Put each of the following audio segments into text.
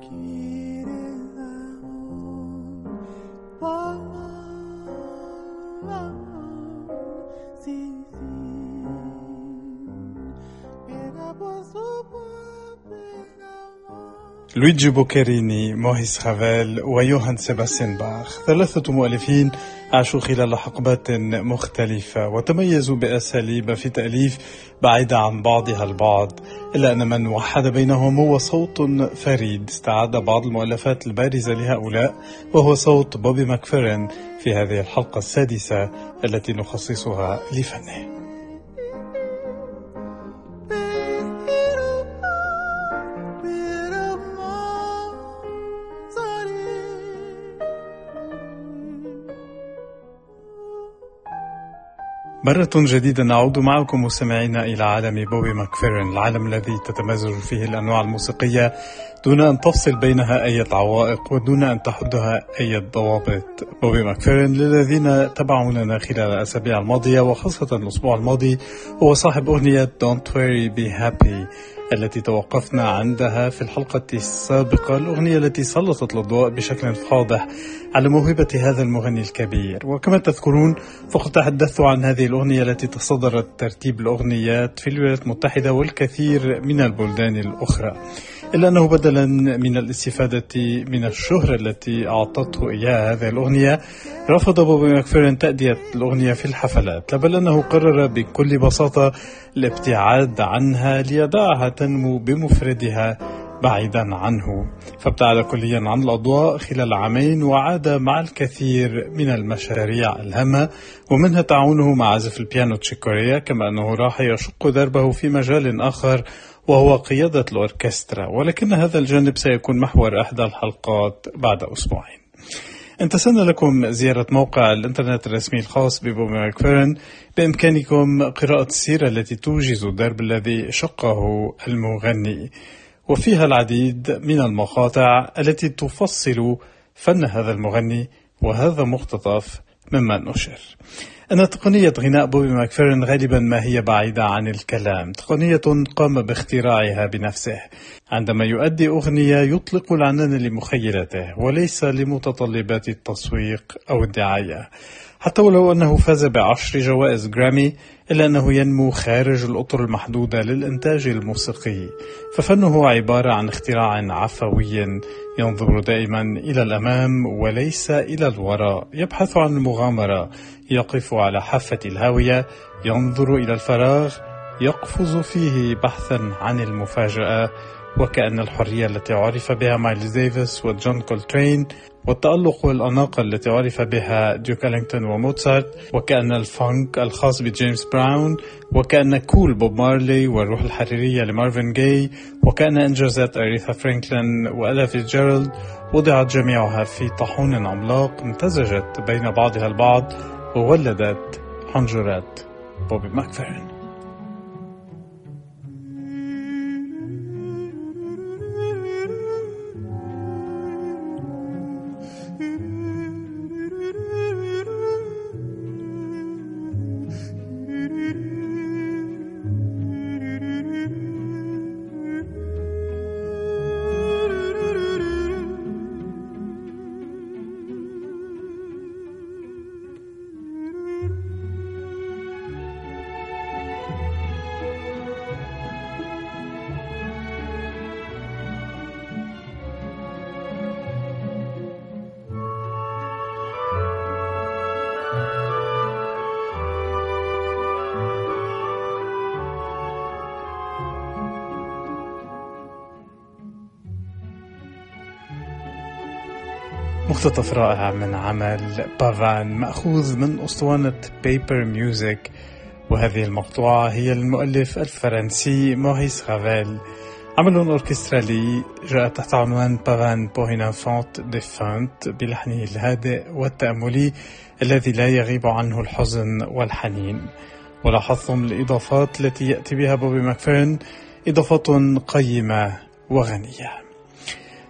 Keep لويجي بوكيريني موهيس خافيل ويوهان سيباستيان باخ. ثلاثة مؤلفين عاشوا خلال حقبات مختلفة وتميزوا بأساليب في تأليف بعيدة عن بعضها البعض إلا أن من وحد بينهم هو صوت فريد. استعاد بعض المؤلفات البارزة لهؤلاء وهو صوت بوبي ماكفيرن في هذه الحلقة السادسة التي نخصصها لفنه. مرة جديدة نعود معكم مستمعينا إلى عالم بوبي ماكفيرن العالم الذي تتمازج فيه الأنواع الموسيقية دون أن تفصل بينها أي عوائق ودون أن تحدها أي ضوابط بوبي ماكفيرن للذين تابعوننا خلال الأسابيع الماضية وخاصة الأسبوع الماضي هو صاحب أغنية Don't Worry Be Happy التي توقفنا عندها في الحلقة السابقة الأغنية التي سلطت الأضواء بشكل فاضح على موهبة هذا المغني الكبير. وكما تذكرون فقد تحدثت عن هذه الأغنية التي تصدرت ترتيب الأغنيات في الولايات المتحدة والكثير من البلدان الأخرى. إلا أنه بدلا من الاستفادة من الشهرة التي أعطته إياها هذه الأغنية رفض بوبي ماكفيرن تأدية الأغنية في الحفلات. بل أنه قرر بكل بساطة الابتعاد عنها ليدعها تنمو بمفردها بعيدا عنه. فابتعد كليا عن الأضواء خلال عامين وعاد مع الكثير من المشاريع الهامة ومنها تعاونه مع عازف البيانو تشيك كوريا كما أنه راح يشق دربه في مجال آخر وهو قيادة الأوركسترا ولكن هذا الجانب سيكون محور إحدى الحلقات بعد أسبوعين. إن تسنى لكم زيارة موقع الإنترنت الرسمي الخاص ببوبي ماكفيرن. بإمكانكم قراءة السيرة التي توجز الدرب الذي شقه المغني. وفيها العديد من المقاطع التي تفصل فن هذا المغني وهذا مقتطف مما نشر أن تقنية غناء بوبي ماكفيرن غالبا ما هي بعيدة عن الكلام. تقنية قام باختراعها بنفسه. عندما يؤدي أغنية يطلق العنان لمخيلته وليس لمتطلبات التسويق أو الدعاية. حتى ولو أنه فاز بعشر جوائز جرامي إلا أنه ينمو خارج الأطر المحدودة للإنتاج الموسيقي. ففنه عبارة عن اختراع عفوي ينظر دائما إلى الأمام وليس إلى الوراء يبحث عن المغامرة يقف على حافة الهاوية. ينظر إلى الفراغ. يقفز فيه بحثا عن المفاجأة. وكأن الحرية التي عرف بها مايلز ديفيس وجون كولترين والتألق والأناقة التي عرف بها ديوك ألينغتون وموتسارت وكأن الفانك الخاص بجيمس براون وكأن cool بوب مارلي والروح الحريرية لمارفن جاي وكأن إنجازات أريثا فرانكلين وإيلا فيتجيرالد وضعت جميعها في طاحون عملاق امتزجت بين بعضها البعض وولدت حنجرة بوبي ماكفيرن مقتطف رائع من عمل Pavane مأخوذ من أسطوانة Paper Music وهذه المقطوعة هي للمؤلف الفرنسي موريس رافيل عمل أوركسترالي جاء تحت عنوان Pavane pour une infante défunte بلحنه الهادئ والتأملي الذي لا يغيب عنه الحزن والحنين. ولاحظتم الإضافات التي يأتي بها بوبي ماكفيرن إضافات قيمة وغنية.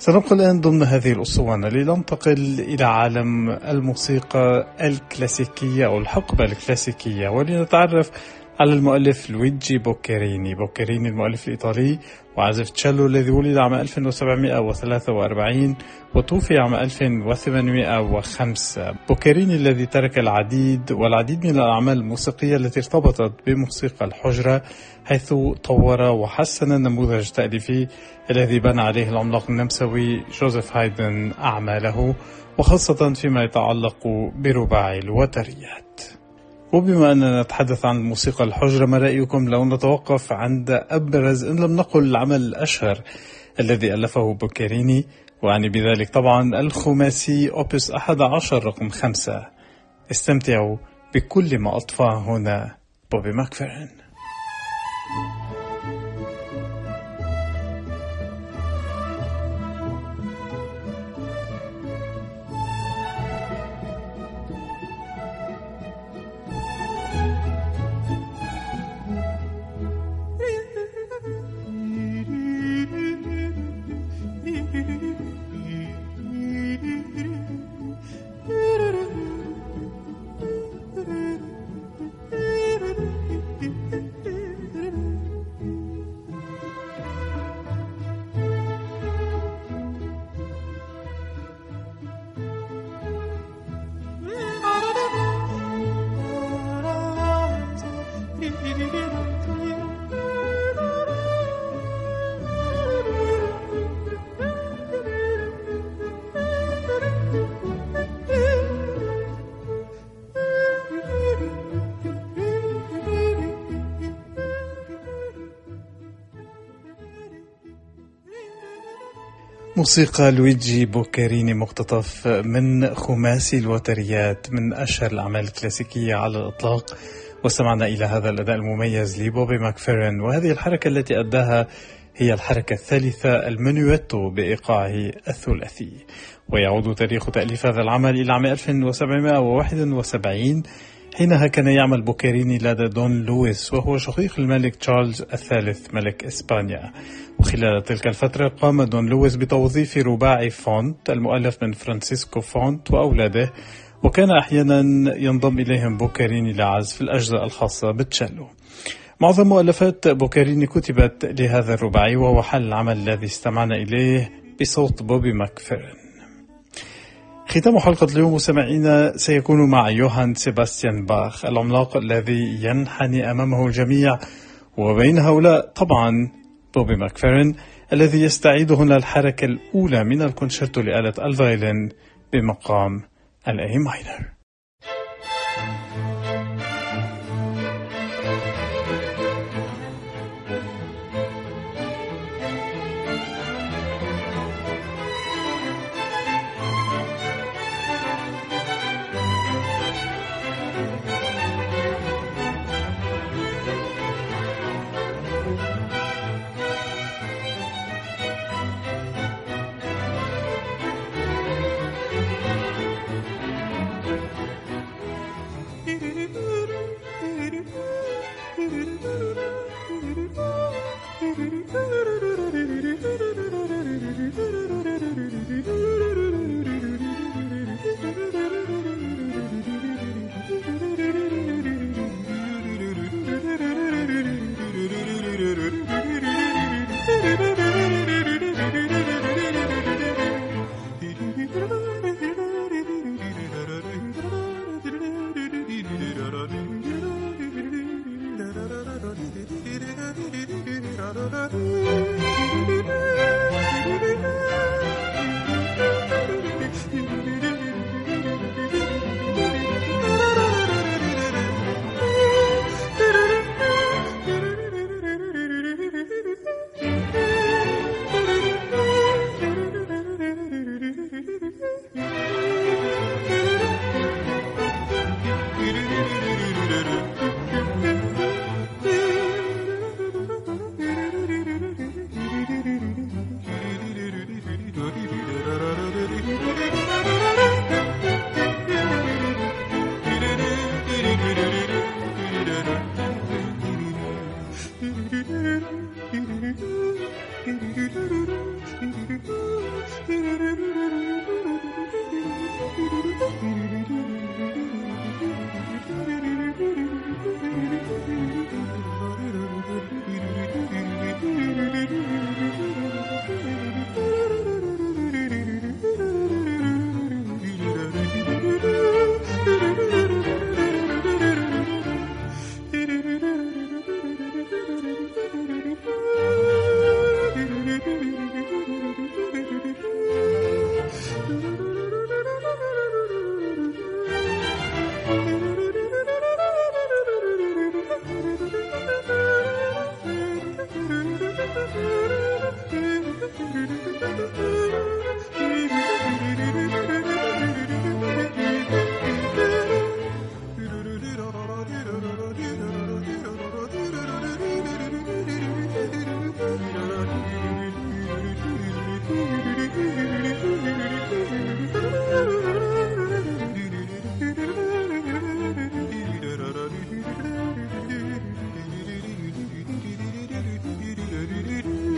سنبقى الآن ضمن هذه الأسطوانة لننتقل إلى عالم الموسيقى الكلاسيكية أو الحقبة الكلاسيكية ولنتعرف على المؤلف لويجي بوكيريني. بوكيريني المؤلف الإيطالي وعازف تشيلو الذي ولد عام 1743 وتوفي عام 1805 بوكيريني الذي ترك العديد والعديد من الأعمال الموسيقية التي ارتبطت بموسيقى الحجرة حيث طور وحسن النموذج التأليفي الذي بنى عليه العملاق النمساوي جوزيف هايدن أعماله وخاصة فيما يتعلق برباعي الوتريات. وبما أننا نتحدث عن الموسيقى الحجرة ما رأيكم لو نتوقف عند أبرز إن لم نقل العمل الأشهر الذي ألفه بوكيريني؟ وعني بذلك طبعا الخماسي أوبس 11 رقم 5 استمتعوا بكل ما أطفى هنا. بوبي ماكفيرن موسيقى لويجي بوكاريني مقتطف من خماسي الوتريات من أشهر الأعمال الكلاسيكية على الإطلاق. واستمعنا إلى هذا الأداء المميز لبوبي ماكفيرن. وهذه الحركة التي أداها هي الحركة الثالثة المنويتو بإيقاعه الثلاثي. ويعود تاريخ تأليف هذا العمل إلى عام 1771 حينها كان يعمل بوكيريني لدى دون لويس وهو شقيق الملك تشارلز الثالث ملك إسبانيا. وخلال تلك الفترة قام دون لويس بتوظيف رباعي فونت المؤلف من فرانسيسكو فونت وأولاده وكان أحيانا ينضم إليهم بوكاريني لعزف الأجزاء الخاصة بالتشيلو معظم مؤلفات بوكاريني كتبت لهذا الرباعي وهو حال العمل الذي استمعنا إليه بصوت بوبي ماكفيرن. ختام حلقة اليوم مستمعينا سيكون مع يوهان سيباستيان باخ العملاق الذي ينحني أمامه الجميع وبين هؤلاء طبعا بوبي ماكفيرن الذي يستعيد هنا الحركة الأولى من الكونشيرتو لآلة ال violin بمقام ال A minor. do do do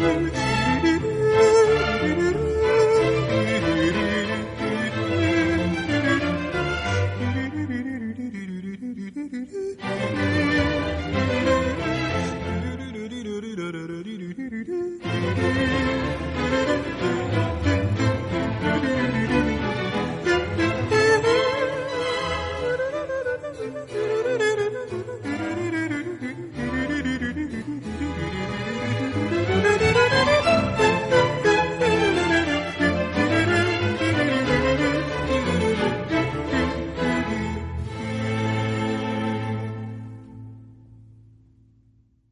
you.